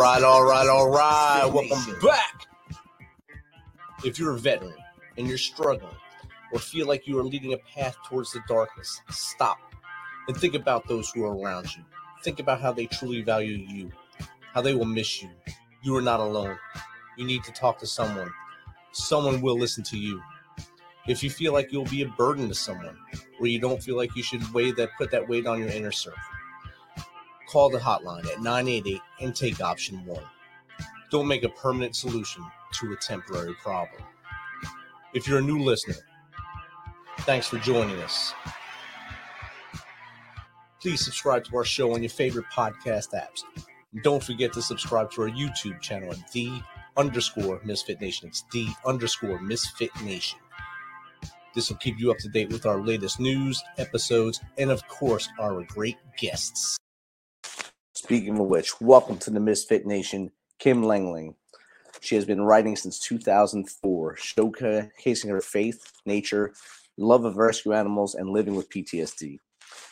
Right, all right, all right. Welcome back. If you're a veteran and you're struggling or feel like you are leading a path towards the darkness, stop and think about those who are around you. Think about how they truly value you, how they will miss you. You are not alone. You need to talk to someone. Someone will listen to you. If you feel like you'll be a burden to someone, or you don't feel like you should weigh that put that weight on your inner circle, call the hotline at 988 and take option one. Don't make a permanent solution to a temporary problem. If you're a new listener, thanks for joining us. Please subscribe to our show on your favorite podcast apps. And don't forget to subscribe to our YouTube channel at the underscore Misfit Nation. It's the underscore Misfit Nation. This will keep you up to date with our latest news, episodes, and of course, our great guests. Speaking of which, welcome to the Misfit Nation, Kim Lengling. She has been writing since 2004, showcasing her faith, nature, love of rescue animals, and living with PTSD.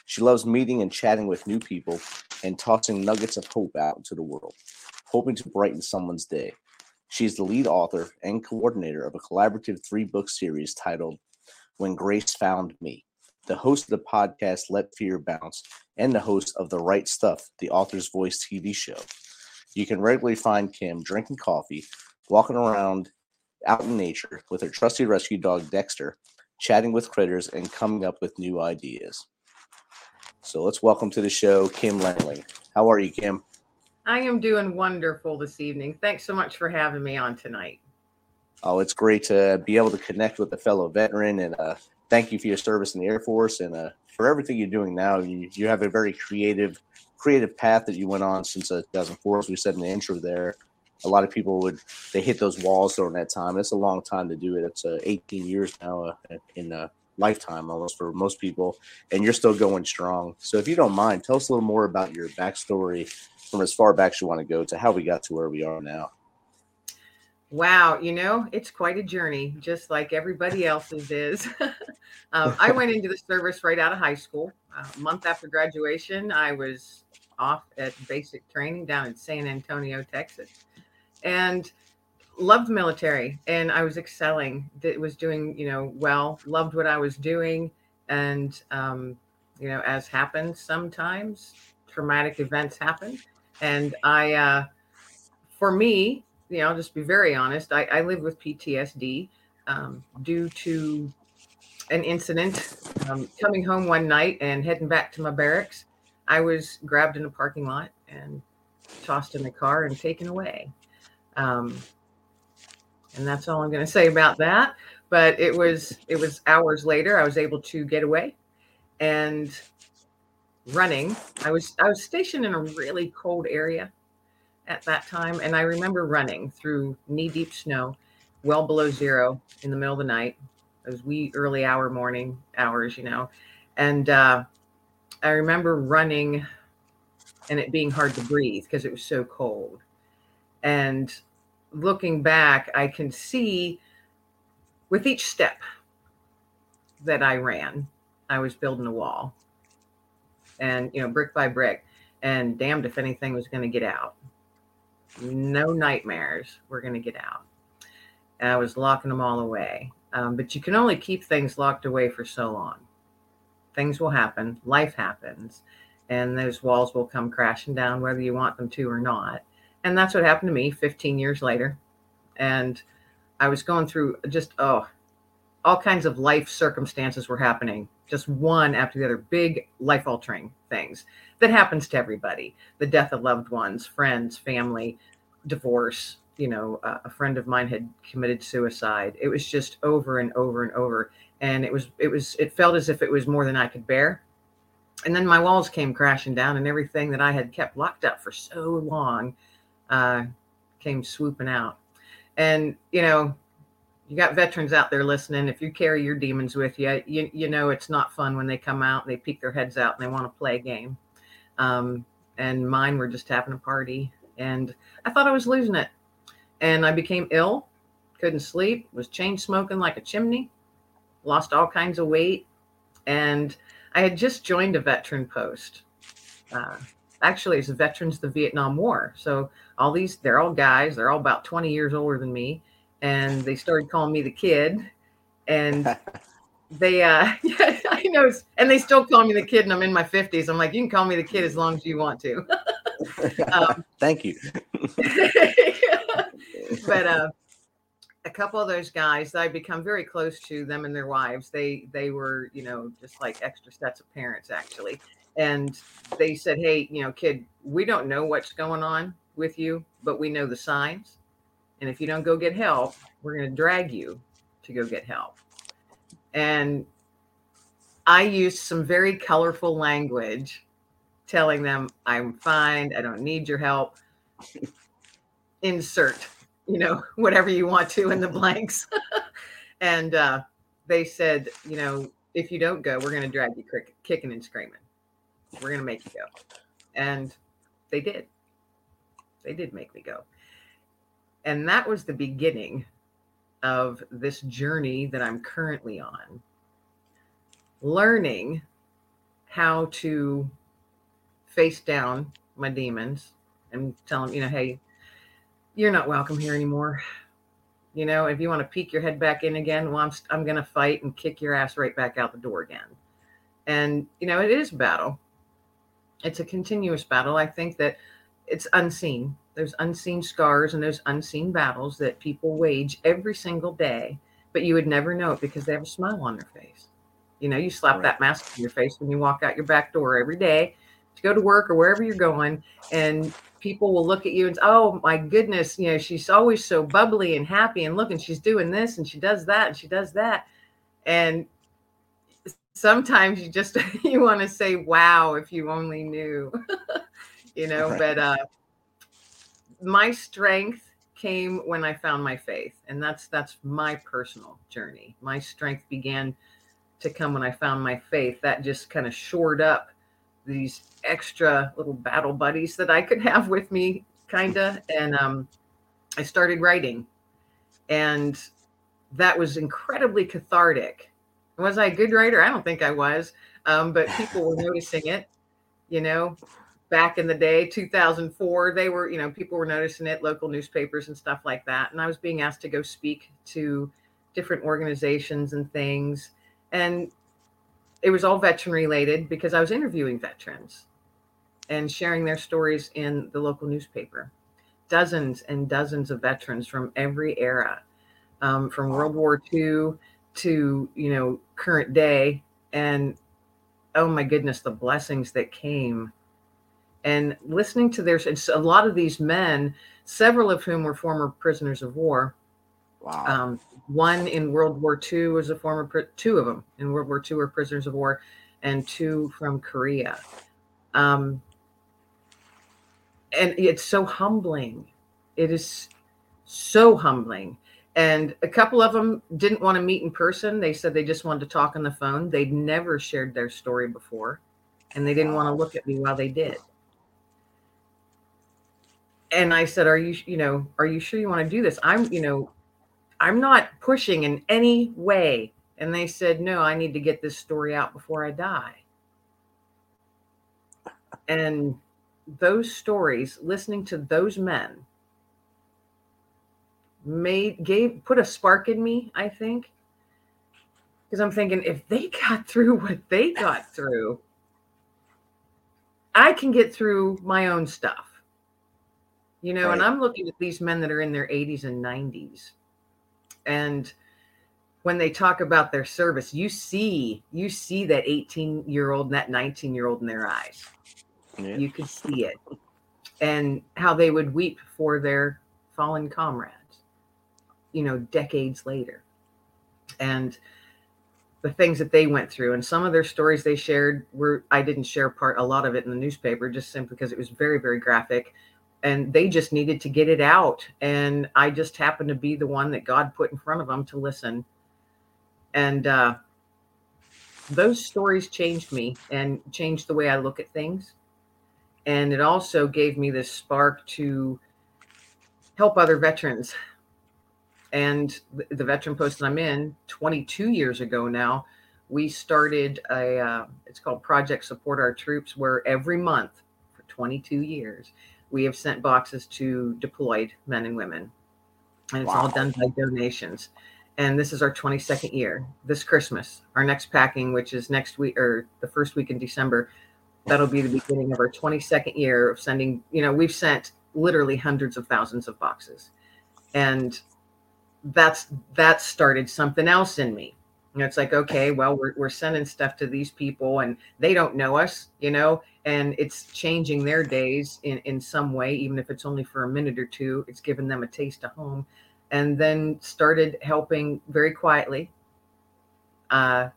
She loves meeting and chatting with new people and tossing nuggets of hope out into the world, hoping to brighten someone's day. She is the lead author and coordinator of a collaborative three book series titled When Grace Found Me the host of the podcast Let Fear Bounce, and the host of The Write Stuff, the author's voice TV show. You can regularly find Kim drinking coffee, walking around out in nature with her trusty rescue dog Dexter, chatting with critters, and coming up with new ideas. So let's welcome to the show Kim Lengling. How are you, Kim? I am doing wonderful this evening. Thanks so much for having me on tonight. Oh, it's great to be able to connect with a fellow veteran and uh, thank you for your service in the Air Force and uh, for everything you're doing now. You, you have a very creative creative path that you went on since uh, 2004, as we said in the intro there. A lot of people would they hit those walls during that time. It's a long time to do it. It's uh, 18 years now uh, in a lifetime almost for most people, and you're still going strong. So if you don't mind, tell us a little more about your backstory from as far back as you want to go to how we got to where we are now. Wow, you know, it's quite a journey, just like everybody else's is. um, I went into the service right out of high school. Uh, a month after graduation, I was off at basic training down in San Antonio, Texas, and loved military. And I was excelling. It was doing, you know, well. Loved what I was doing, and um, you know, as happens sometimes, traumatic events happen, and I, uh, for me, you know, I'll just be very honest. I, I live with PTSD um, due to an incident. Um, coming home one night and heading back to my barracks, I was grabbed in a parking lot and tossed in the car and taken away. Um, and that's all I'm going to say about that. But it was it was hours later. I was able to get away and running. I was I was stationed in a really cold area at that time. And I remember running through knee deep snow, well below zero in the middle of the night. Those wee early hour morning hours, you know. And uh, I remember running and it being hard to breathe because it was so cold. And looking back, I can see with each step that I ran, I was building a wall and, you know, brick by brick, and damned if anything was going to get out no nightmares. We're going to get out. And I was locking them all away. Um, but you can only keep things locked away for so long. things will happen, life happens, and those walls will come crashing down whether you want them to or not. And that's what happened to me 15 years later. And I was going through just, oh, all kinds of life circumstances were happening, just one after the other, big life altering things that happens to everybody the death of loved ones, friends, family, divorce. You know, uh, a friend of mine had committed suicide. It was just over and over and over. And it was, it was, it felt as if it was more than I could bear. And then my walls came crashing down, and everything that I had kept locked up for so long uh, came swooping out. And, you know, you got veterans out there listening. If you carry your demons with you, you, you know it's not fun when they come out and they peek their heads out and they want to play a game. Um, and mine were just having a party. And I thought I was losing it. And I became ill, couldn't sleep, was chain smoking like a chimney, lost all kinds of weight. And I had just joined a veteran post. Uh, actually, it's Veterans of the Vietnam War. So all these, they're all guys, they're all about 20 years older than me and they started calling me the kid and they uh yeah, i know. And they still call me the kid and i'm in my 50s i'm like you can call me the kid as long as you want to. Um, thank you. But uh a couple of those guys i become very close to them and their wives. They they were you know just like extra sets of parents actually. And they said hey you know kid we don't know what's going on with you but we know the signs. And if you don't go get help, we're going to drag you to go get help. And I used some very colorful language telling them, I'm fine. I don't need your help. Insert, you know, whatever you want to in the blanks. and uh, they said, you know, if you don't go, we're going to drag you kicking and screaming. We're going to make you go. And they did. They did make me go and that was the beginning of this journey that I'm currently on. Learning how to face down my demons and tell them, you know, hey, you're not welcome here anymore. You know, if you want to peek your head back in again, well, I'm, I'm going to fight and kick your ass right back out the door again. And, you know, it is a battle. It's a continuous battle. I think that it's unseen there's unseen scars and there's unseen battles that people wage every single day, but you would never know it because they have a smile on their face. You know, you slap right. that mask on your face when you walk out your back door every day to go to work or wherever you're going, and people will look at you and say, "Oh my goodness, you know, she's always so bubbly and happy, and look, and she's doing this and she does that and she does that," and sometimes you just you want to say, "Wow, if you only knew," you know. Right. But uh, my strength came when I found my faith, and that's that's my personal journey. My strength began to come when I found my faith. That just kind of shored up these extra little battle buddies that I could have with me, kinda. And um, I started writing, and that was incredibly cathartic. Was I a good writer? I don't think I was, um, but people were noticing it. You know, back in the day 2004 they were you know people were noticing it local newspapers and stuff like that. And i was being asked to go speak to different organizations and things. And it was all veteran related because i was interviewing veterans and sharing their stories in the local newspaper. Dozens and dozens of veterans from every era um, from world war ii to you know current day. And oh my goodness the blessings that came and listening to their a lot of these men, several of whom were former prisoners of war. Wow. Um, one in World War II was a former two of them in World War II were prisoners of war, and two from Korea. Um, and it's so humbling. It is so humbling. And a couple of them didn't want to meet in person. They said they just wanted to talk on the phone. They'd never shared their story before, and they didn't want to look at me while they did and I said, "Are you, you know, are you sure you want to do this?" I'm, you know, I'm not pushing in any way. And they said, "No, I need to get this story out before I die." And those stories, listening to those men, made gave put a spark in me. I think because I'm thinking if they got through what they got through, I can get through my own stuff. You know, right. and I'm looking at these men that are in their 80s and 90s. And when they talk about their service, you see, you see that 18 year old and that 19 year old in their eyes. Yeah. You could see it. And how they would weep for their fallen comrades, you know, decades later. And the things that they went through and some of their stories they shared were i didn't share part a lot of it in the newspaper just simply because it was very very graphic and they just needed to get it out. And i just happened to be the one that god put in front of them to listen. And uh, those stories changed me and changed the way i look at things. And it also gave me this spark to help other veterans. And the veteran post I'm in 22 years ago now, we started a, uh, it's called Project Support Our Troops, where every month for 22 years, we have sent boxes to deployed men and women. And it's wow. all done by donations. And this is our 22nd year. This Christmas, our next packing, which is next week or the first week in December, that'll be the beginning of our 22nd year of sending, you know, we've sent literally hundreds of thousands of boxes. And that's that started something else in me. You know, it's like, okay, well, we're, we're sending stuff to these people and they don't know us, you know, and it's changing their days in, in some way, even if it's only for a minute or two, it's given them a taste of home. And then started helping very quietly uh,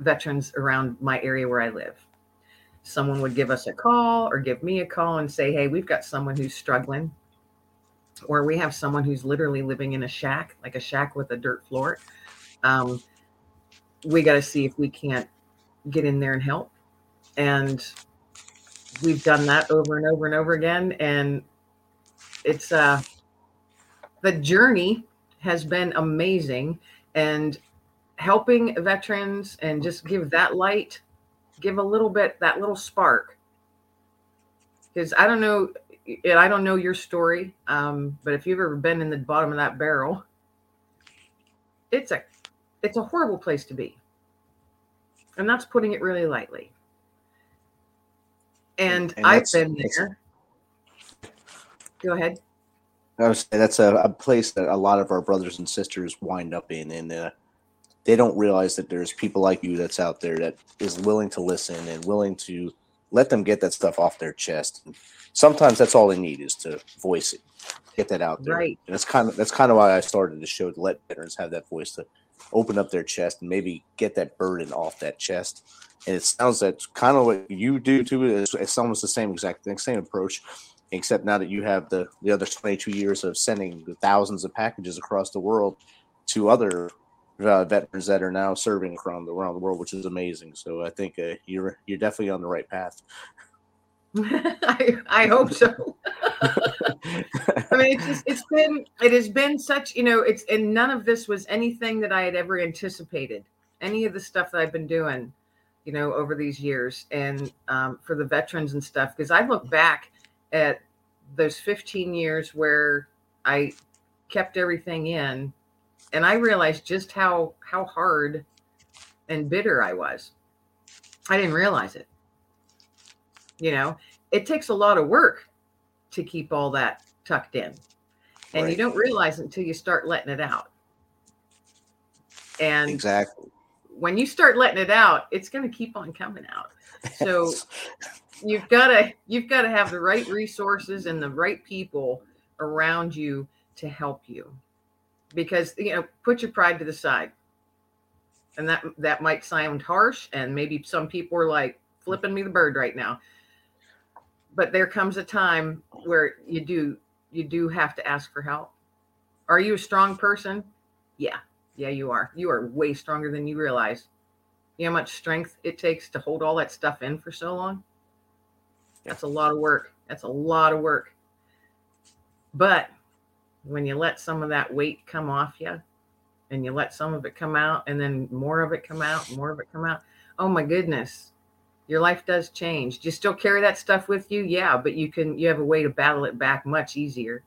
veterans around my area where I live. Someone would give us a call or give me a call and say, hey, we've got someone who's struggling or we have someone who's literally living in a shack, like a shack with a dirt floor. Um, we got to see if we can't get in there and help. And we've done that over and over and over again. And it's uh, the journey has been amazing. And helping veterans and just give that light, give a little bit, that little spark. Because I don't know I don't know your story, um, but if you've ever been in the bottom of that barrel, it's a it's a horrible place to be. And that's putting it really lightly. And, and I've been there. Go ahead. I was that's a, a, place that a lot of our brothers and sisters wind up in, and uh, they don't realize that there's people like you that's out there that is willing to listen and willing to let them get that stuff off their chest. And sometimes that's all they need is to voice it, get that out there. Right. And that's kind of that's kind of why I started the show to let veterans have that voice to open up their chest and maybe get that burden off that chest. And it sounds that's kind of what you do too. It's, it's almost the same exact thing, same approach, except now that you have the the other 22 years of sending thousands of packages across the world to other uh, veterans that are now serving around the around the world, which is amazing. So I think uh, you're you're definitely on the right path. I, I hope so. I mean, it's just, it's been it has been such you know it's and none of this was anything that I had ever anticipated. Any of the stuff that I've been doing, you know, over these years, and um, for the veterans and stuff, because I look back at those 15 years where I kept everything in, and I realized just how how hard and bitter I was. I didn't realize it you know it takes a lot of work to keep all that tucked in. And right. you don't realize until you start letting it out. And exactly. when you start letting it out it's going to keep on coming out. So you've got to you've got to have the right resources and the right people around you to help you. Because you know put your pride to the side. And that that might sound harsh and maybe some people are like flipping me the bird right now but there comes a time where you do you do have to ask for help. Are you a strong person? Yeah. Yeah you are. You are way stronger than you realize. You know how much strength it takes to hold all that stuff in for so long? That's a lot of work. That's a lot of work. But when you let some of that weight come off you and you let some of it come out and then more of it come out more of it come out oh my goodness your life does change. Do you still carry that stuff with you? Yeah, but you can you have a way to battle it back much easier.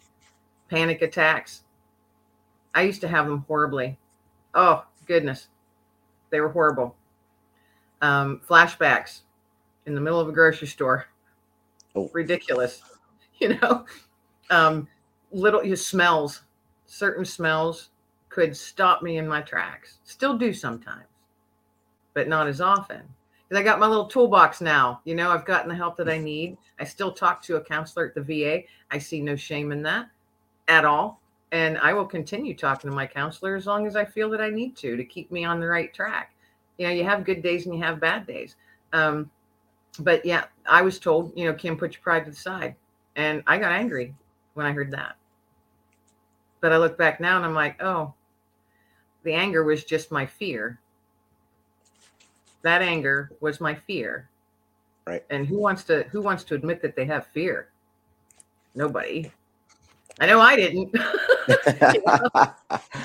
Panic attacks. I used to have them horribly. Oh, goodness. They were horrible. Um, flashbacks in the middle of a grocery store. Oh. Ridiculous. You know, um, little you smells, certain smells could stop me in my tracks. Still do sometimes, but not as often. Because I got my little toolbox now. You know, I've gotten the help that I need. I still talk to a counselor at the VA. I see no shame in that at all. And I will continue talking to my counselor as long as I feel that I need to to keep me on the right track. You know, you have good days and you have bad days. Um, but yeah, I was told, you know, Kim, put your pride to the side. And I got angry when I heard that. But I look back now and I'm like, oh, the anger was just my fear. That anger was my fear. Right. And who wants to who wants to admit that they have fear? Nobody. I know I didn't.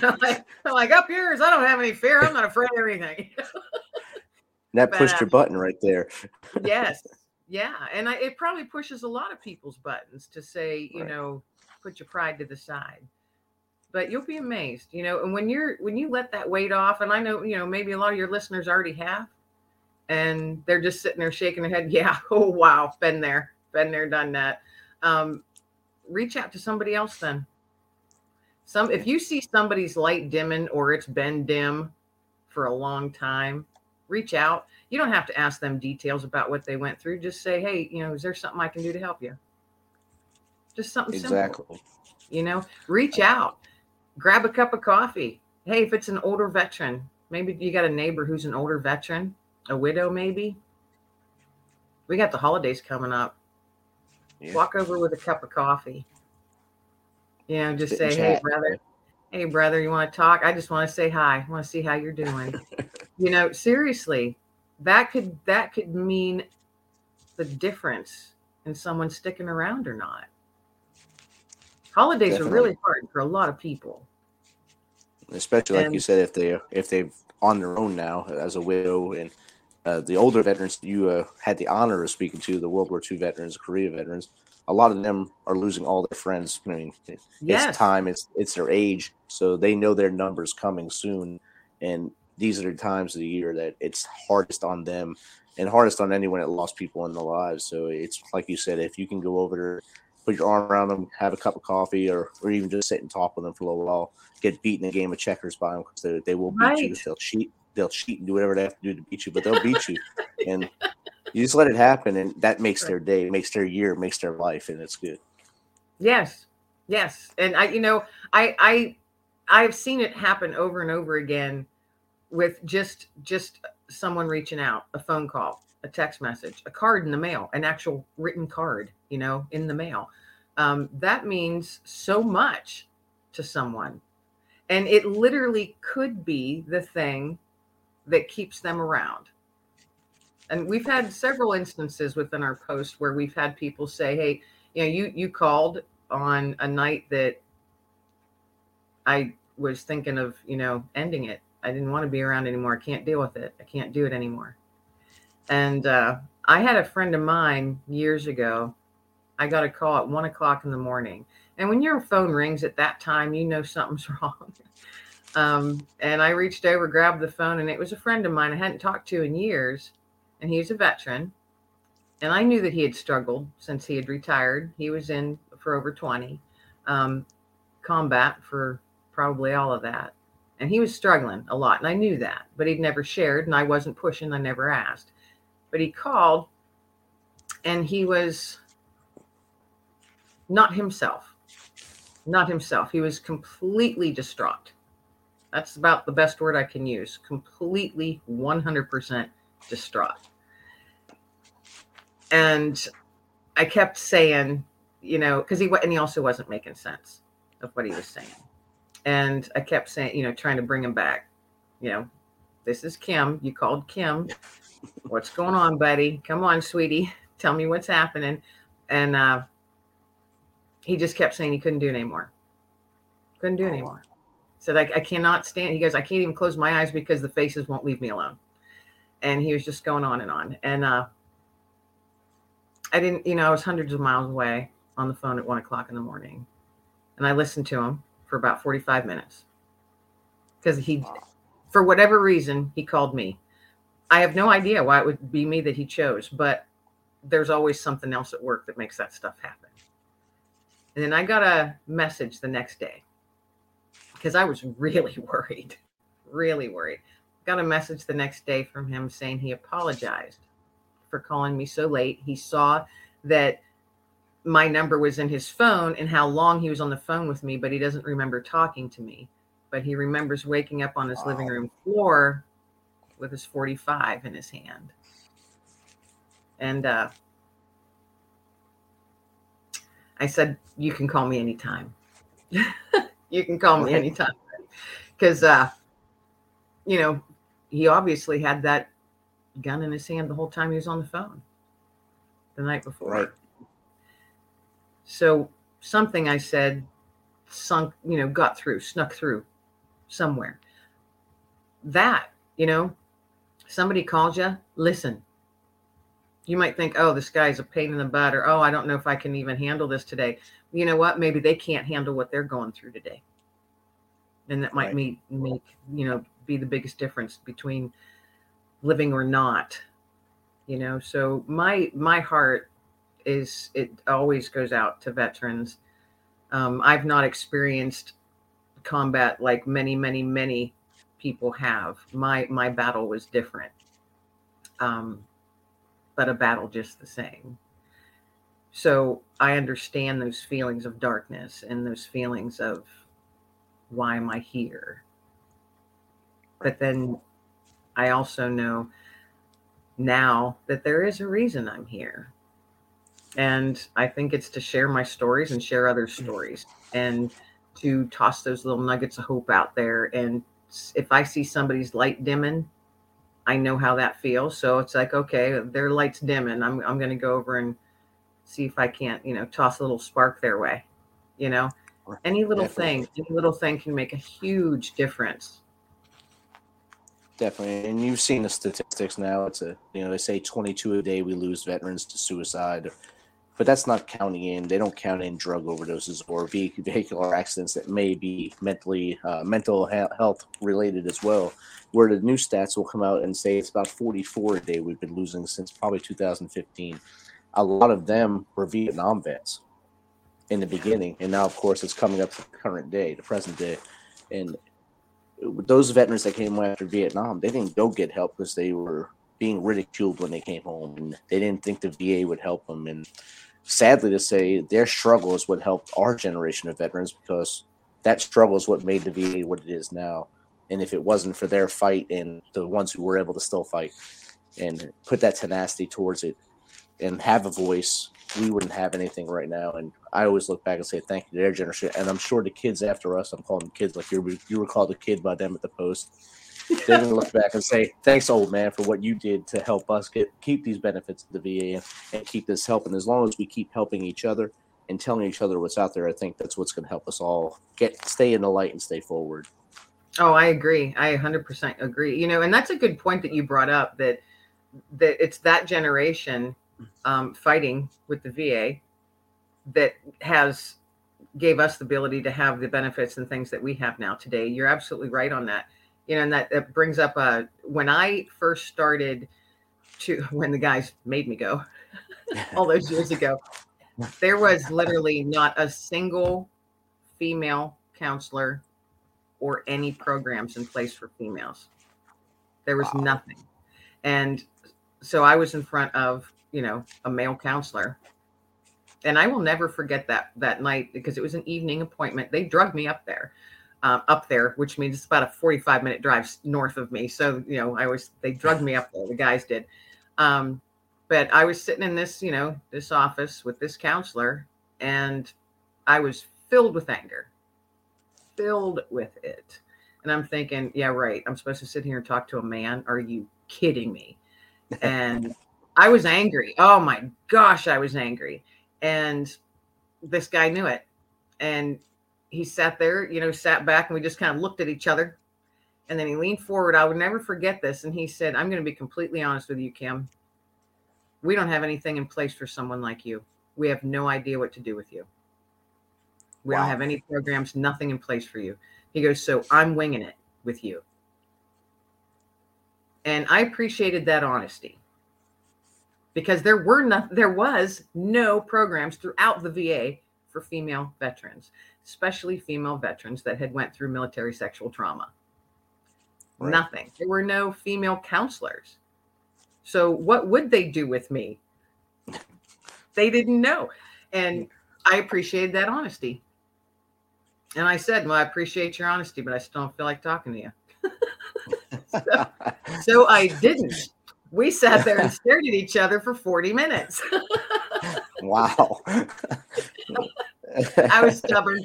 I'm, like, I'm like up yours. I don't have any fear. I'm not afraid of anything. that But, pushed your um, button right there. yes yeah and I, it probably pushes a lot of people's buttons to say you Right. know put your pride to the side but you'll be amazed you know and when you're when you let that weight off and i know you know maybe a lot of your listeners already have and they're just sitting there shaking their head yeah oh wow been there been there done that um reach out to somebody else then some if you see somebody's light dimming or it's been dim for a long time reach out you don't have to ask them details about what they went through. Just say, hey, you know, is there something I can do to help you? Just something simple. Exactly. You know, reach out, grab a cup of coffee. Hey, if it's an older veteran, maybe you got a neighbor who's an older veteran, a widow, maybe. We got the holidays coming up. Yeah. Walk over with a cup of coffee. You know, just Sit say, hey, brother, hey, brother, you want to talk? I just want to say hi. I want to see how you're doing. you know, seriously, that could that could mean the difference in someone sticking around or not. Holidays Definitely. are really hard for a lot of people. especially like you said if they if they've on their own now as a widow and uh, the older veterans you uh, had the honor of speaking to the world war ii veterans korea veterans. A lot of them are losing all their friends. I mean Yes. it's time it's it's their age so they know their numbers coming soon. And these are the times of the year that it's hardest on them and hardest on anyone that lost people in their lives. So it's like you said if you can go over there put your arm around them have a cup of coffee or, or even just sit and talk with them for a little while get beaten in a game of checkers by them because they, they will beat you they'll cheat they'll cheat and do whatever they have to do to beat you but they'll beat you and you just let it happen and that makes their day makes their year makes their life and it's good Yes. Yes. And I, you know, I, I, I've seen it happen over and over again with just, just someone reaching out, a phone call, a text message, a card in the mail, an actual written card, you know, in the mail. Um, that means so much to someone. And it literally could be the thing that keeps them around. And we've had several instances within our post where we've had people say, Hey, you know, you, you called on a night that I was thinking of, you know, ending it. I didn't want to be around anymore. I can't deal with it. I can't do it anymore. And uh, I had a friend of mine years ago. I got a call at one o'clock in the morning. And when your phone rings at that time, you know something's wrong. Um, and I reached over, grabbed the phone, and it was a friend of mine I hadn't talked to in years. And he's a veteran. And I knew that he had struggled since he had retired. He was in for over 20, um, combat for probably all of that. And he was struggling a lot. And I knew that, but he'd never shared. And I wasn't pushing, I never asked. But he called and he was not himself. Not himself. He was completely distraught. That's about the best word I can use. Completely 100% distraught. And I kept saying, you know, because he and he also wasn't making sense of what he was saying. And I kept saying, you know, trying to bring him back. You know, this is Kim. You called Kim. What's going on, buddy? Come on, sweetie. Tell me what's happening. And uh, he just kept saying he couldn't do it anymore. Couldn't do it Oh, anymore. Said, I, I cannot stand. He goes, I can't even close my eyes because the faces won't leave me alone. And he was just going on and on. And uh, I didn't, you know, I was hundreds of miles away on the phone at one o'clock in the morning. And I listened to him for about 45 minutes because he, for whatever reason, he called me. I have no idea why it would be me that he chose, but there's always something else at work that makes that stuff happen. And then I got a message the next day because I was really worried, really worried. Got a message the next day from him saying he apologized for calling me so late. He saw that my number was in his phone and how long he was on the phone with me, but he doesn't remember talking to me. But he remembers waking up on his wow. living room floor with his 45 in his hand. And uh, I said, You can call me anytime. you can call me anytime. Because, uh, you know, he obviously had that gun in his hand the whole time he was on the phone the night before. Right. So something I said sunk, you know, got through, snuck through somewhere. That, you know, somebody calls you, listen. You might think, oh, this guy's a pain in the butt, or oh, I don't know if I can even handle this today. You know what? Maybe they can't handle what they're going through today. And that might right. make, make, you know, be the biggest difference between living or not. You know, so my my heart is it always goes out to veterans. Um, I've not experienced combat like many, many, many people have. My my battle was different, um, but a battle just the same. So I understand those feelings of darkness and those feelings of why am I here? But then I also know now that there is a reason I'm here. And I think it's to share my stories and share other stories and to toss those little nuggets of hope out there. And if I see somebody's light dimming, I know how that feels. So it's like, okay, their light's dimming. I'm, I'm going to go over and see if I can't, you know, toss a little spark their way. You know, any little Definitely. thing, any little thing can make a huge difference. Definitely. And you've seen the statistics now. It's a, you know, they say 22 a day we lose veterans to suicide but that's not counting in. They don't count in drug overdoses or vehicular accidents that may be mentally uh, mental health related as well. Where the new stats will come out and say it's about 44 a day we've been losing since probably 2015. A lot of them were Vietnam vets in the beginning, and now of course it's coming up to the current day, the present day, and those veterans that came after Vietnam, they didn't go get help because they were being ridiculed when they came home and they didn't think the VA would help them. And sadly to say, their struggle is what helped our generation of veterans because that struggle is what made the VA what it is now. And if it wasn't for their fight and the ones who were able to still fight and put that tenacity towards it and have a voice, we wouldn't have anything right now. And I always look back and say thank you to their generation. And I'm sure the kids after us, I'm calling them kids like you you were called a kid by them at the post they're gonna look back and say, "Thanks, old man, for what you did to help us get keep these benefits of the VA and, and keep this helping." As long as we keep helping each other and telling each other what's out there, I think that's what's going to help us all get stay in the light and stay forward. Oh, I agree. I 100% agree. You know, and that's a good point that you brought up that that it's that generation um, fighting with the VA that has gave us the ability to have the benefits and things that we have now today. You're absolutely right on that you know, and that, that brings up uh, when I first started to when the guys made me go all those years ago, there was literally not a single female counselor or any programs in place for females. There was wow. nothing. And so I was in front of, you know, a male counselor. And I will never forget that that night because it was an evening appointment. They drugged me up there um, up there, which means it's about a 45 minute drive north of me. So, you know, I was, they drugged me up there, the guys did. Um, but I was sitting in this, you know, this office with this counselor and I was filled with anger, filled with it. And I'm thinking, yeah, right. I'm supposed to sit here and talk to a man. Are you kidding me? And I was angry. Oh my gosh, I was angry. And this guy knew it. And he sat there, you know, sat back and we just kind of looked at each other. And then he leaned forward. I would never forget this. And he said, I'm going to be completely honest with you, Kim. We don't have anything in place for someone like you. We have no idea what to do with you. We wow. don't have any programs, nothing in place for you. He goes, So I'm winging it with you. And I appreciated that honesty because there were no, there was no programs throughout the VA for female veterans, especially female veterans that had went through military sexual trauma. Right. Nothing. There were no female counselors. So what would they do with me? They didn't know. And I appreciated that honesty. And I said, Well, I appreciate your honesty, but I still don't feel like talking to you. so, so I didn't. We sat there and stared at each other for 40 minutes. wow. I was stubborn.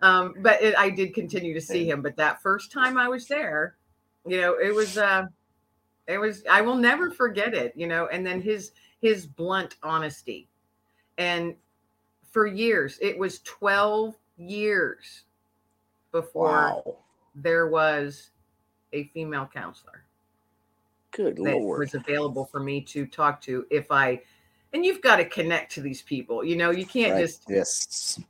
Um, but it, I did continue to see him. But that first time I was there, you know, it was uh it was I will never forget it, you know, and then his his blunt honesty. And for years, it was 12 years before wow. there was a female counselor. Good that Lord. was available for me to talk to if I and you've got to connect to these people. You know, you can't right. just yes.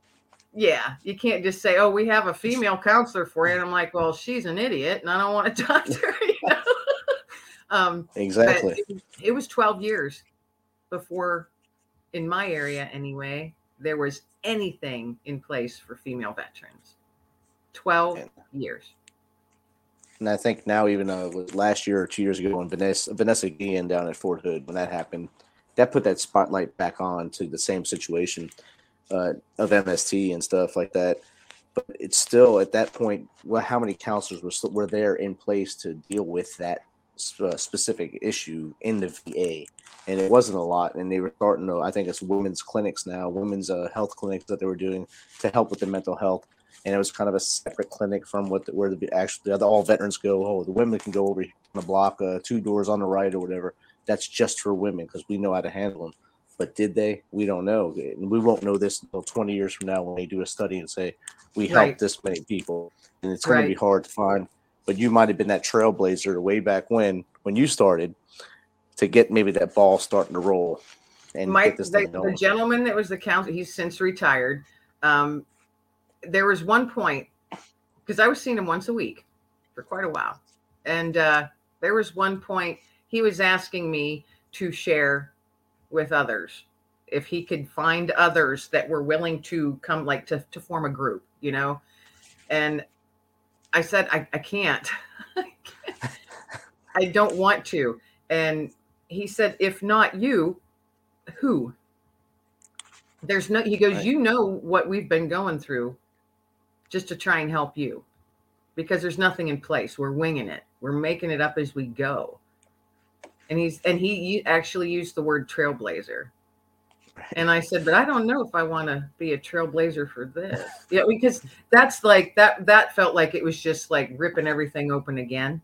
Yeah, you can't just say, "Oh, we have a female counselor for you," and I'm like, "Well, she's an idiot, and I don't want to talk to her." You know? um, exactly. It, it was 12 years before, in my area anyway, there was anything in place for female veterans. 12 yeah. years. And I think now, even uh, last year or two years ago, when Vanessa Vanessa Guillen down at Fort Hood, when that happened, that put that spotlight back on to the same situation uh, of MST and stuff like that. But it's still at that point. Well, how many counselors were were there in place to deal with that uh, specific issue in the VA? And it wasn't a lot. And they were starting to. I think it's women's clinics now, women's uh, health clinics that they were doing to help with the mental health and it was kind of a separate clinic from what the, where the actually the, all veterans go. Oh, the women can go over on the block, uh, two doors on the right or whatever. That's just for women because we know how to handle them. But did they? We don't know. And we won't know this until 20 years from now when they do a study and say we right. helped this many people. And it's going right. to be hard to find. But you might have been that trailblazer way back when, when you started, to get maybe that ball starting to roll. And Mike, the, the, gentleman that was the counsel, he's since retired. Um, there was one point because I was seeing him once a week for quite a while, and uh, there was one point he was asking me to share with others if he could find others that were willing to come like to, to form a group you know? And i said i, I can't. I don't want to. And he said if not you who? There's no he goes right. you know what we've been going through just to try and help you because there's nothing in place. We're winging it. We're making it up as we go. And he's and he actually used the word trailblazer. And I said, but I don't know if I want to be a trailblazer for this. Yeah, because that's like that that felt like it was just like ripping everything open again.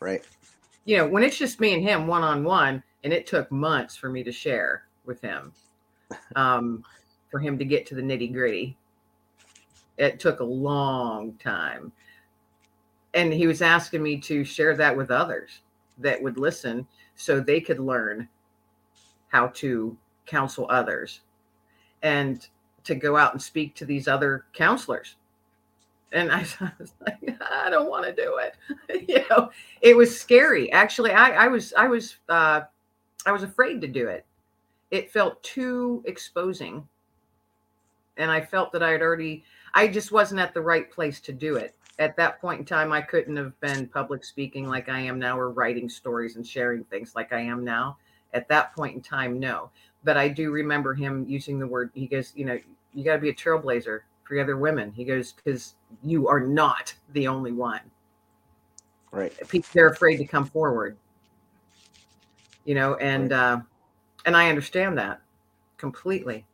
Right. You know, when it's just me and him one on one, and it took months for me to share with him, um, for him to get to the nitty gritty it took a long time. And he was asking me to share that with others that would listen so they could learn how to counsel others and to go out and speak to these other counselors. And I was like, I don't want to do it. you know, it was scary. Actually, I, I was, I was, uh, I was afraid to do it. It felt too exposing. And I felt that I had already I just wasn't at the right place to do it. At that point in time, I couldn't have been public speaking like I am now or writing stories and sharing things like I am now. At that point in time, no. But I do remember him using the word, he goes, you know, you got to be a trailblazer for other women. He goes, because you are not the only one. Right. People, They're afraid to come forward. You know, and right. uh, and I understand that completely.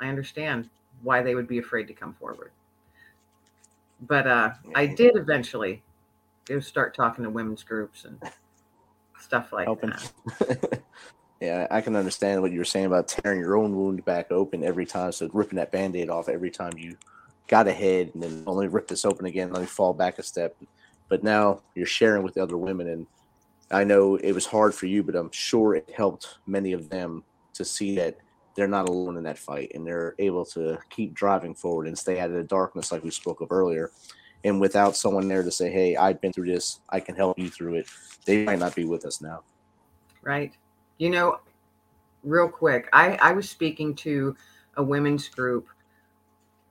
I understand why they would be afraid to come forward but uh, I did eventually go start talking to women's groups and stuff like Open. that. yeah, I can understand what you were saying about tearing your own wound back open every time. So ripping that band-aid off every time you got ahead and then only rip this open again, let me fall back a step. But now you're sharing with the other women and I know it was hard for you, but I'm sure it helped many of them to see that they're not alone in that fight and they're able to keep driving forward and stay out of the darkness like we spoke of earlier And without someone there to say, "Hey, I've been through this. I can help you through it," they might not be with us now. Right. You know, real quick, I I was speaking to a women's group.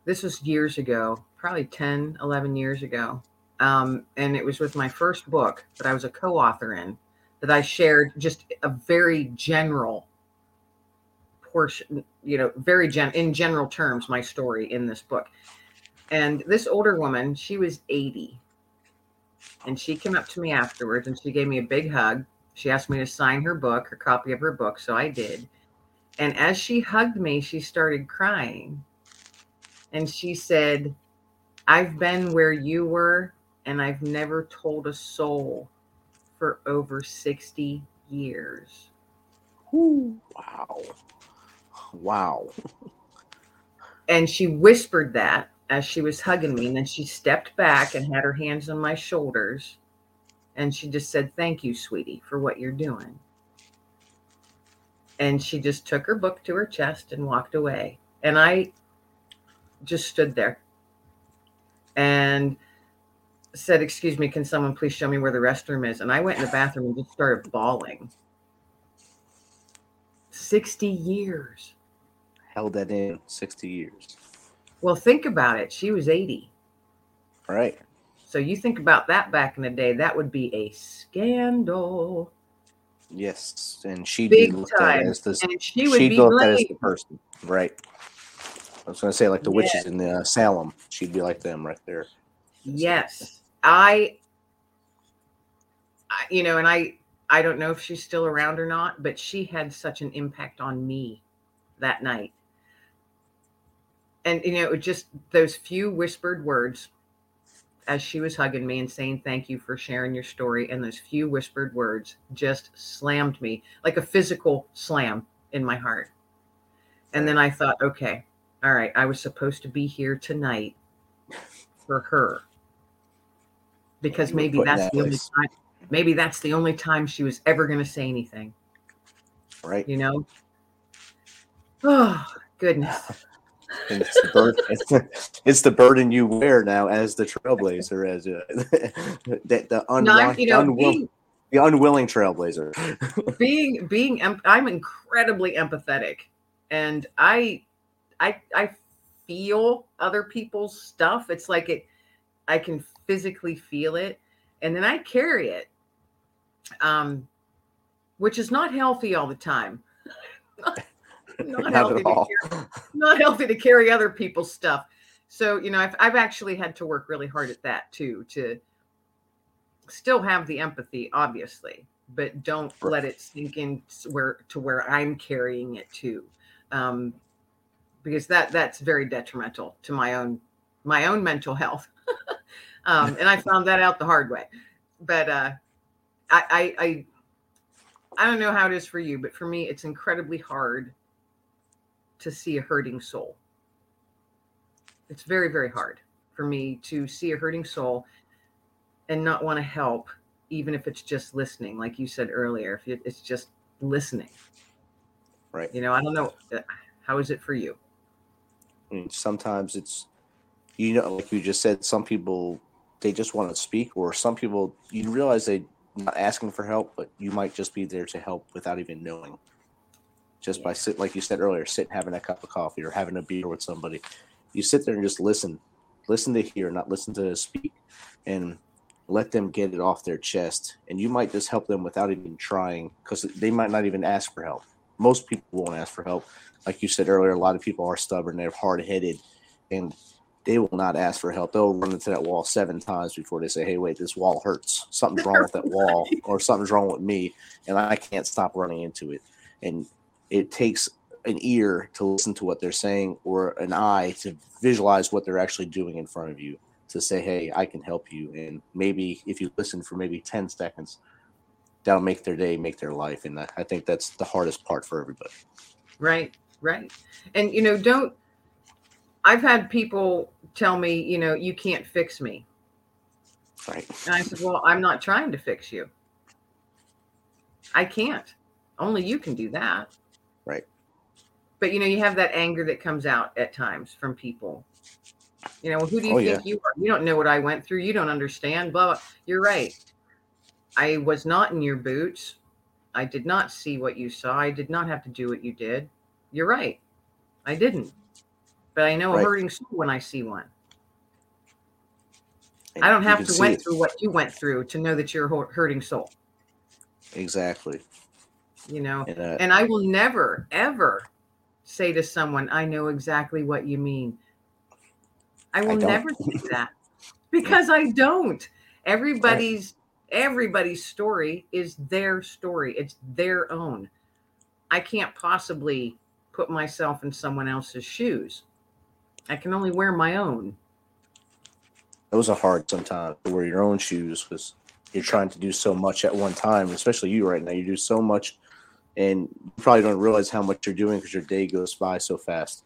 This was years ago, probably 10, 11 years ago. Um, and it was with my first book that I was a co-author in that I shared just a very general portion, you know, very gen in general terms, my story in this book. And this older woman, she was 80. And she came up to me afterwards and she gave me a big hug. She asked me to sign her book, her copy of her book. So I did. And as she hugged me, she started crying. And she said, I've been where you were, and I've never told a soul for over 60 years. Ooh, wow. Wow. And she whispered that as she was hugging me. And then she stepped back and had her hands on my shoulders. And she just said, Thank you, sweetie, for what you're doing. And she just took her book to her chest and walked away. And I just stood there and said, Excuse me, can someone please show me where the restroom is? And I went in the bathroom and just started bawling. 60 years. Held that in 60 years. Well, think about it. She was 80. All right. So you think about that back in the day, that would be a scandal. Yes. And she'd Big be looked time. at as And she would she'd be looked at as the blamed. person. Right. I was going to say, like the Yeah. witches in the uh, Salem. She'd be like them right there. Yes. I, I, you know, and I, I don't know if she's still around or not, but she had such an impact on me that night. And, you know, it was just those few whispered words as she was hugging me and saying thank you for sharing your story. And those few whispered words just slammed me like a physical slam in my heart. And then I thought, okay, all right, I was supposed to be here tonight for her because maybe that's that the only place. time maybe that's the only time she was ever going to say anything Right. you know oh goodness it's the burden. It's the, it's the burden you wear now as the trailblazer, as a, the the, no, unwi- you know unwill- being the unwilling trailblazer. being being em- i'm incredibly empathetic and i i i feel other people's stuff it's like it i can physically feel it and then i carry it um which is not healthy all the time not, healthy to carry, not healthy to carry other people's stuff. So you know I've, I've actually had to work really hard at that too to still have the empathy obviously but don't Right. let it sink in where to where i'm carrying it to um because that that's very detrimental to my own my own mental health. Um and i found that out the hard way. But uh I, I i i don't know how it is for you but for me it's incredibly hard to see a hurting soul it's very very hard for me to see a hurting soul and not want to help even if it's just listening like you said earlier if it's just listening Right. you know i don't know uh, how is it for you I mean, sometimes it's you know, like you just said, some people they just want to speak, or some people you realize they not asking for help, but you might just be there to help without even knowing. Just by Yeah. sit, like you said earlier, sitting having a cup of coffee or having a beer with somebody, you sit there and just listen, listen to hear, not listen to speak, and let them get it off their chest. And you might just help them without even trying, because they might not even ask for help. Most people won't ask for help like you said earlier, a lot of people are stubborn, they're hard headed, and they will not ask for help. They'll run into that wall seven times before they say, Hey, wait, this wall hurts. Something's wrong with that wall, or something's wrong with me, and I can't stop running into it. And it takes an ear to listen to what they're saying, or an eye to visualize what they're actually doing in front of you to say, Hey, I can help you. And maybe if you listen for maybe 10 seconds, that'll make their day, make their life. And I think that's the hardest part for everybody. right right and you know don't i've had people tell me you know you can't fix me Right. and i said well i'm not trying to fix you i can't only you can do that Right. but you know you have that anger that comes out at times from people You know, who do you Oh, think you are? You don't know what I went through. You don't understand. Blah, blah. You're right. I was not in your boots. I did not see what you saw. I did not have to do what you did. You're right. I didn't. But I know a hurting soul when I see one. And I don't have to went it. through what you went through to know that you're a hurting soul. exactly. You know, And, uh, and I will never, ever say to someone, I know exactly what you mean. I will don't. never say that because I don't. Everybody's everybody's story is their story. It's their own. I can't possibly put myself in someone else's shoes. I can only wear my own. those are hard sometimes to wear your own shoes because you're trying to do so much at one time, especially you right now. You do so much, and you probably don't realize how much you're doing because your day goes by so fast.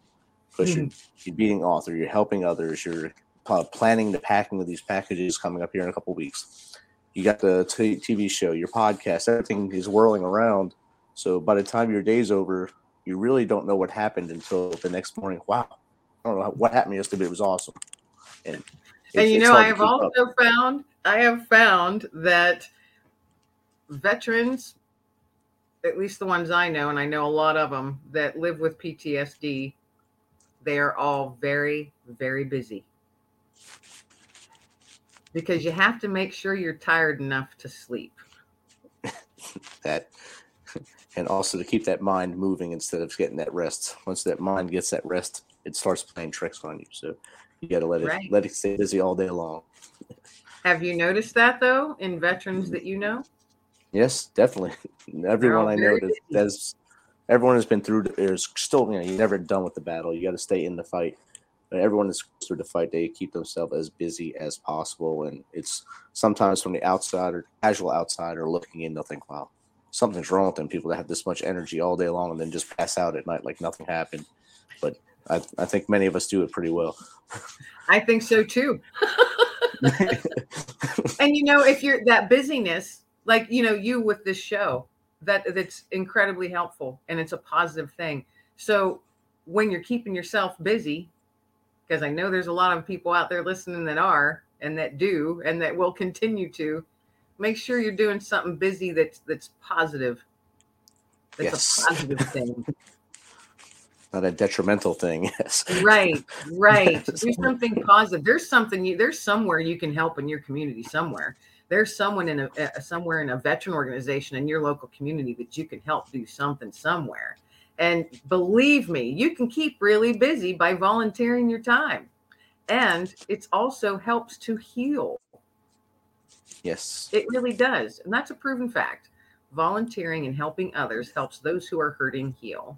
Because you're, you're being author, you're helping others, you're uh, planning the packing of these packages coming up here in a couple weeks. You got the t- TV show, your podcast, everything is whirling around. So by the time your day's over, you really don't know what happened until the next morning. Wow, I don't know what happened yesterday. but It was awesome, and and you know, I have keep up. also found I have found that veterans, at least the ones I know, and I know a lot of them that live with PTSD, they are all very, very busy. Because you have to make sure you're tired enough to sleep. that and also to keep that mind moving instead of getting that rest once that mind gets that rest it starts playing tricks on you so you got to let it Right. let it stay busy all day long Have you noticed that though in veterans that you know? Yes definitely. Everyone i know very that, busy. that's everyone has been through There's still you know you're never done with the battle. You got to stay in the fight. But everyone that's through the fight. They keep themselves as busy as possible and it's sometimes from the outsider casual outsider looking in they'll think wow something's wrong with them people that have this much energy all day long and then just pass out at night like nothing happened. But i, I think many of us do it pretty well. I think so too. and you know if you're that busyness like you know you with this show that that's incredibly helpful and it's a positive thing. So when you're keeping yourself busy because i know there's a lot of people out there listening that are and that do and that will continue to make sure you're doing something busy that's that's positive. That's Yes. a positive thing. Not a detrimental thing yes. Right right. Do something positive. There's something you there's somewhere you can help in your community somewhere there's someone in a, somewhere in a veteran organization in your local community that you can help do something somewhere. And believe me you can keep really busy by volunteering your time. And it's also helps to heal. Yes. It really does. And that's a proven fact. Volunteering and helping others helps those who are hurting heal.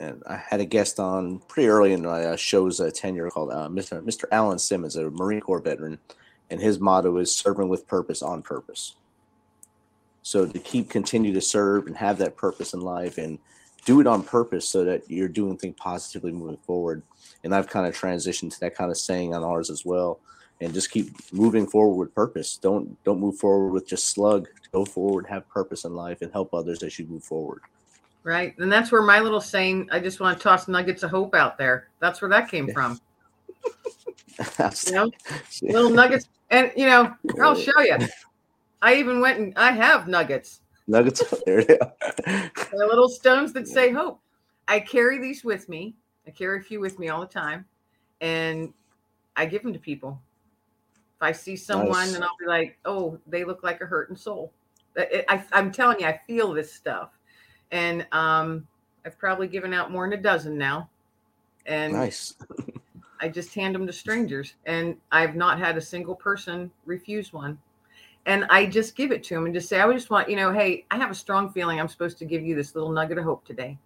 And I had a guest on pretty early in my uh, show's uh, tenure called uh, Mr. Mr. Alan Simmons, a Marine Corps veteran, and his motto is serving with purpose on purpose. So to keep continue to serve and have that purpose in life and do it on purpose so that you're doing things positively moving forward. And I've kind of transitioned to that kind of saying on ours as well. And just keep moving forward with purpose. Don't don't move forward with just slug. Go forward, have purpose in life, and help others as you move forward. Right. And that's where my little saying, I just want to toss nuggets of hope out there. That's where that came from. You know, little nuggets. And, you know, I'll show you. I even went and I have nuggets. Nuggets. There they are. They're little stones that say hope. I carry these with me. I carry a few with me all the time. And I give them to people. If I see someone, Nice. and I'll be like, oh, they look like a hurting soul. I, I, I'm telling you, I feel this stuff. And um, I've probably given out more than a dozen now. And Nice. I just hand them to strangers, and I've not had a single person refuse one. And I just give it to them and just say, I just want, you know, hey, I have a strong feeling I'm supposed to give you this little nugget of hope today.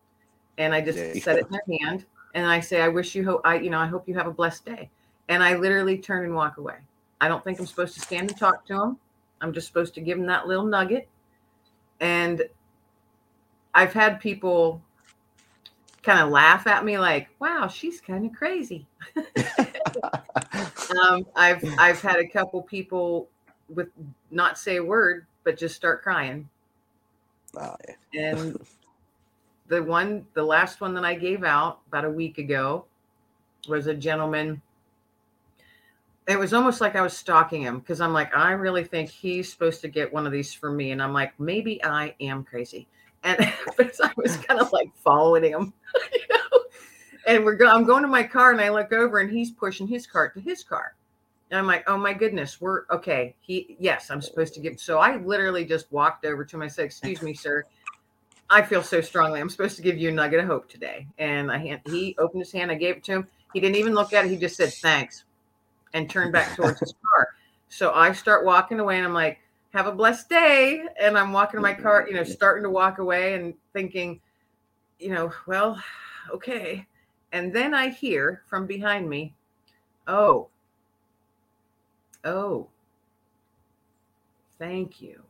And I just you set it in their hand, and I say, I wish you hope, I, you know, I hope you have a blessed day. And I literally turn and walk away. I don't think I'm supposed to stand and talk to them. I'm just supposed to give them that little nugget. And I've had people kind of laugh at me like, wow, she's kind of crazy. um, I've I've had a couple people with not say a word, but just start crying. Oh, yeah. And the one, the last one that I gave out about a week ago, was a gentleman. It was almost like I was stalking him because I'm like, I really think he's supposed to get one of these for me. And I'm like, maybe I am crazy. And I was kind of like following him, you know. And we're going, I'm going to my car and I look over and he's pushing his cart to his car. And I'm like, oh my goodness, we're okay. He, yes, I'm supposed to give. So I literally just walked over to him. I said, excuse me, sir. I feel so strongly. I'm supposed to give you a nugget of hope today. And I, he opened his hand. I gave it to him. He didn't even look at it. He just said, thanks and turned back towards his car. So I start walking away and I'm like, have a blessed day. And I'm walking to my car, you know, starting to walk away and thinking, you know, well, okay. And then I hear from behind me, oh, oh, thank you.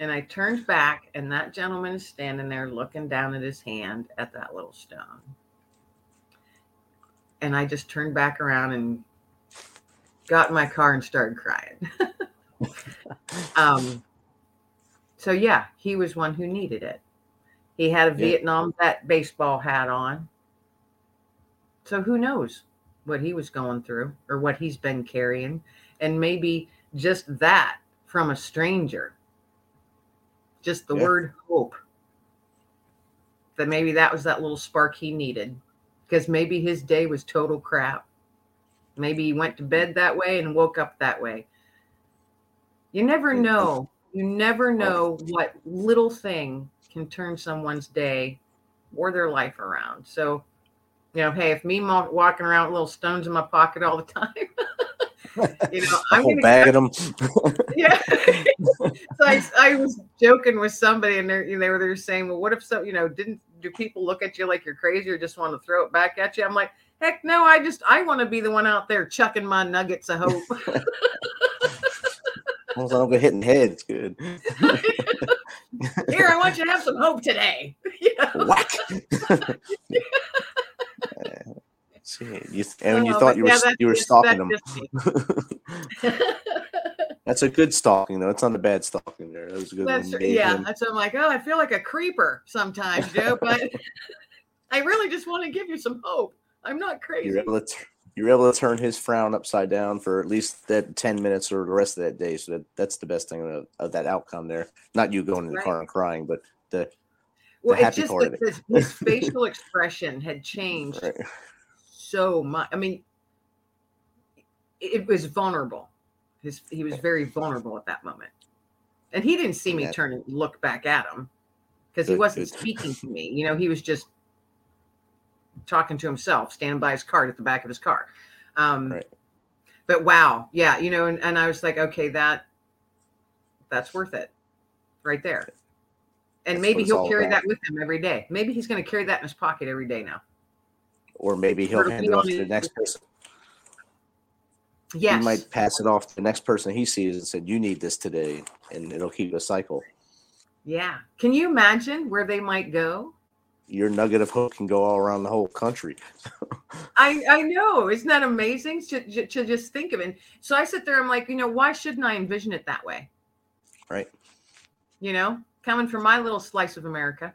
And I turned back, and that gentleman is standing there looking down at his hand at that little stone. And I just turned back around and got in my car and started crying. um, so, yeah, he was one who needed it. He had a yeah. Vietnam vet baseball hat on. So, who knows what he was going through or what he's been carrying? And maybe just that from a stranger just the yeah. word hope that maybe that was that little spark he needed because maybe his day was total crap maybe he went to bed that way and woke up that way you never know you never know what little thing can turn someone's day or their life around so you know hey if me walking around with little stones in my pocket all the time you know, I'm gonna bag them. yeah. so I, I was joking with somebody, and they're, you know, they were they were saying, "Well, what if so? You know, didn't do people look at you like you're crazy or just want to throw it back at you?" I'm like, "Heck, no! I just I want to be the one out there chucking my nuggets of hope." As long as I don't get hitting heads, good. Here, I want you to have some hope today. You know? Whack. You, and when you oh, thought you were you were stalking them. that's a good stalking though. It's not a bad stalking there. That was a good that's, one. Yeah, that's I'm like, oh, I feel like a creeper sometimes, Joe, but I really just want to give you some hope. I'm not crazy. You're able to you're able to turn his frown upside down for at least that 10 minutes or the rest of that day. So that, that's the best thing of, of that outcome there. Not you going in the right. car and crying, but the, well, the it's just that his, his facial expression had changed right so much. I mean, it was vulnerable. His, he was very vulnerable at that moment. And he didn't see me turn and look back at him because he wasn't speaking to me. You know, he was just talking to himself, standing by his cart at the back of his car. Um, right. But wow, yeah, you know, and, and I was like, okay, that that's worth it, right there. And that's maybe he'll carry about. that with him every day. Maybe he's going to carry that in his pocket every day now or maybe he'll hand it off to the next person. Yes. He might pass it off to the next person he sees and said, You need this today. And it'll keep a cycle. Yeah. Can you imagine where they might go? Your nugget of hope can go all around the whole country. I, I know. Isn't that amazing to, to just think of it? So I sit there, I'm like, you know, why shouldn't I envision it that way? Right. You know, coming from my little slice of America,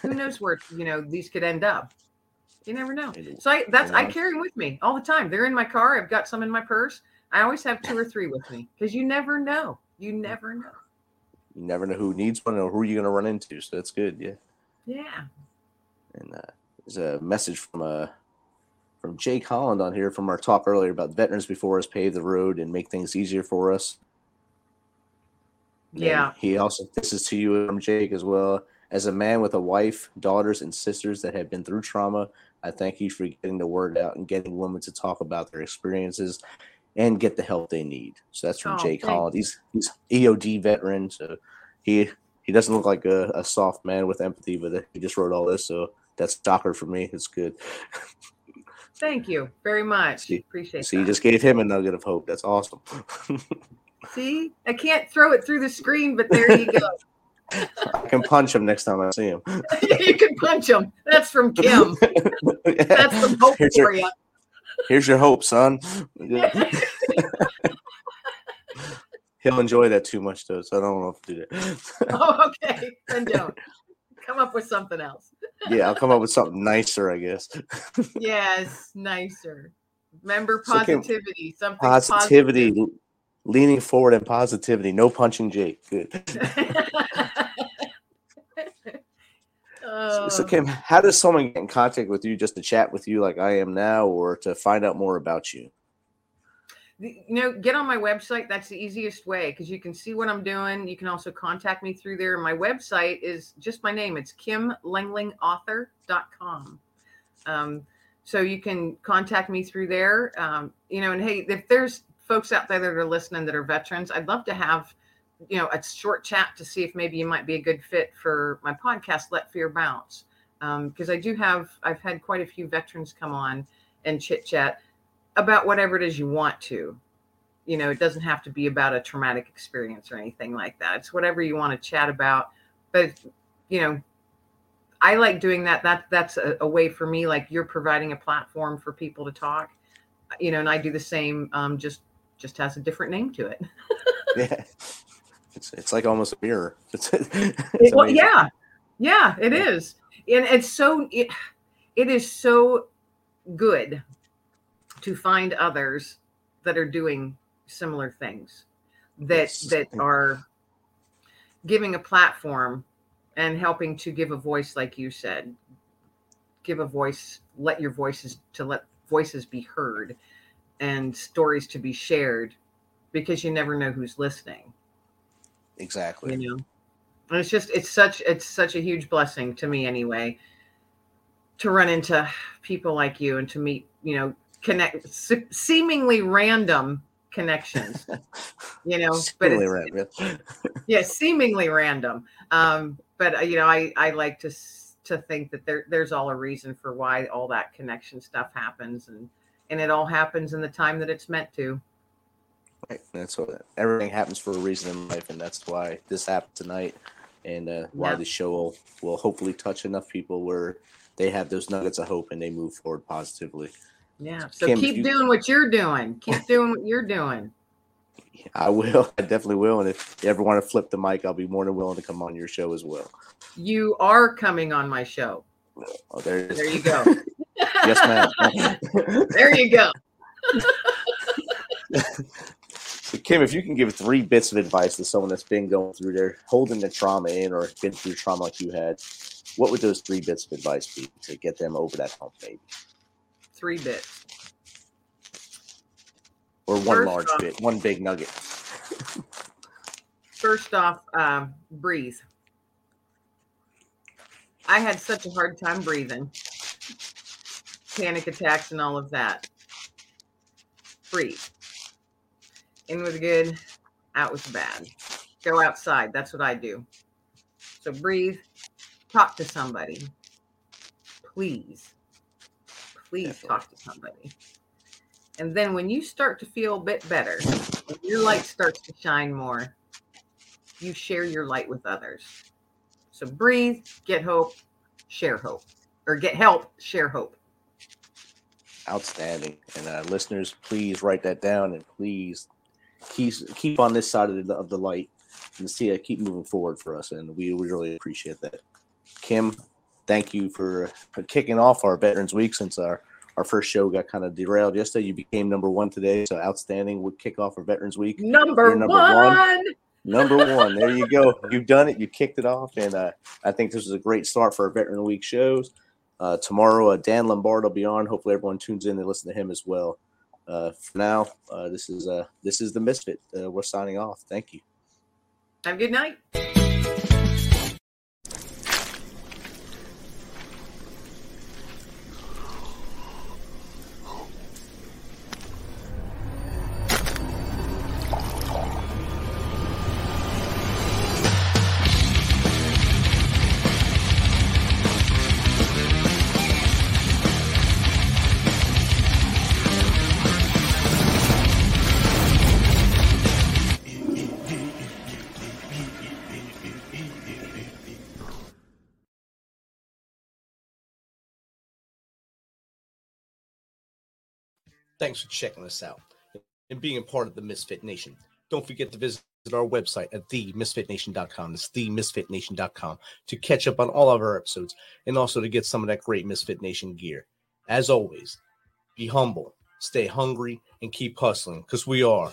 who knows where, you know, these could end up. You never know. So I that's I uh, carry them with me all the time. They're in my car. I've got some in my purse. I always have two or three with me because you never know. You never know. You never know who needs one or who you're going to run into. So that's good. Yeah. Yeah. And uh, there's a message from uh, from Jake Holland on here from our talk earlier about veterans before us pave the road and make things easier for us. Yeah. And he also this is to you from Jake as well. As a man with a wife, daughters, and sisters that have been through trauma, I thank you for getting the word out and getting women to talk about their experiences and get the help they need. So that's from oh, Jake Holland. He's he's EOD veteran, so he he doesn't look like a, a soft man with empathy, but he just wrote all this, so that's stalker for me. It's good. Thank you very much. See, Appreciate. That. you just gave him a nugget of hope. That's awesome. see, I can't throw it through the screen, but there you go. I can punch him next time I see him. you can punch him. That's from Kim. yeah. That's some hope here's for your, you. Here's your hope, son. He'll enjoy that too much though, so I don't know if to do that. oh, okay. Then don't. Come up with something else. yeah, I'll come up with something nicer, I guess. yes, nicer. Remember So positivity. something Positivity, positive. leaning forward and positivity. No punching Jake. Good. So, so Oh. Kim, how does someone get in contact with you just to chat with you like I am now, or to find out more about you? You know get on my website that's the easiest way because you can see what i'm doing. You can also contact me through there. My website is just my name it's kimlenglingauthor.com um, so you can contact me through there. Um, you know and hey if there's folks out there that are listening that are veterans i'd love to have you know a short chat to see if maybe you might be a good fit for my podcast let fear bounce. Because i do have i've had quite a few veterans come on and chit chat about whatever it is you want to. You know, it doesn't have to be about a traumatic experience or anything like that. It's whatever you want to chat about. But you know, I like doing that. That that's a, a way for me. Like you're providing a platform for people to talk. You know, and I do the same. Um, just just has a different name to it. Yeah, it's it's like almost a mirror. It's, it's It- well, yeah, yeah, it Yeah. is, and it's so it, it is so good to find others that are doing similar things that that are giving a platform and helping to give a voice like you said. Give a voice let your voices to let voices be heard and stories to be shared because you never know who's listening. Exactly. you know? And it's just it's such it's such a huge blessing to me anyway to run into people like you and to meet you know connect se- seemingly random connections you know but it's, rad, yeah seemingly random um but uh, you know i i like to to think that there there's all a reason for why all that connection stuff happens and and it all happens in the time that it's meant to Right. That's what everything happens for a reason in life, and that's why this happened tonight, and uh, why Yeah. the show will, will hopefully touch enough people where they have those nuggets of hope and they move forward positively. Yeah so Kim, keep you- doing what you're doing keep doing what you're doing I will. I definitely will. And if you ever want to flip the mic, I'll be more than willing to come on your show as well. you are coming on my show Oh, there there you go yes, ma'am. there you go Kim, if you can give three bits of advice to someone that's been going through their holding the trauma in or been through trauma like you had, what would those three bits of advice be to get them over that hump, maybe? Three bits. Or one First large off- bit, one big nugget. first off um, breathe. I had such a hard time breathing. Panic attacks and all of that. Breathe. In with good out with bad. Go outside that's what i do. So breathe. Talk to somebody. Please please talk to somebody and then when you start to feel a bit better when your light starts to shine more you share your light with others. So breathe, get hope, share hope, or get help, share hope. Outstanding. And uh, listeners, please write that down and please keep keep on this side of the, of the light and see it keep moving forward for us. And we, we really appreciate that. Kim, thank you for, for kicking off our Veterans Week since our, our first show got kind of derailed yesterday. You became number one today. So outstanding would kick off our Veterans Week. Number, number one. one. Number one. There you go. You've done it. You kicked it off. And uh, I think this is a great start for our Veteran Week shows. Uh, tomorrow, uh, Dan Lombard will be on. Hopefully, everyone tunes in and listen to him as well. Uh, for now, uh, this is uh, this is the Misfit. Uh, we're signing off. Thank you. Have a good night. Thanks for checking us out and being a part of the Misfit Nation. Don't forget to visit our website at themisfitnation.com. It's themisfitnation.com to catch up on all of our episodes and also to get some of that great Misfit Nation gear. As always, be humble, stay hungry, and keep hustling because we are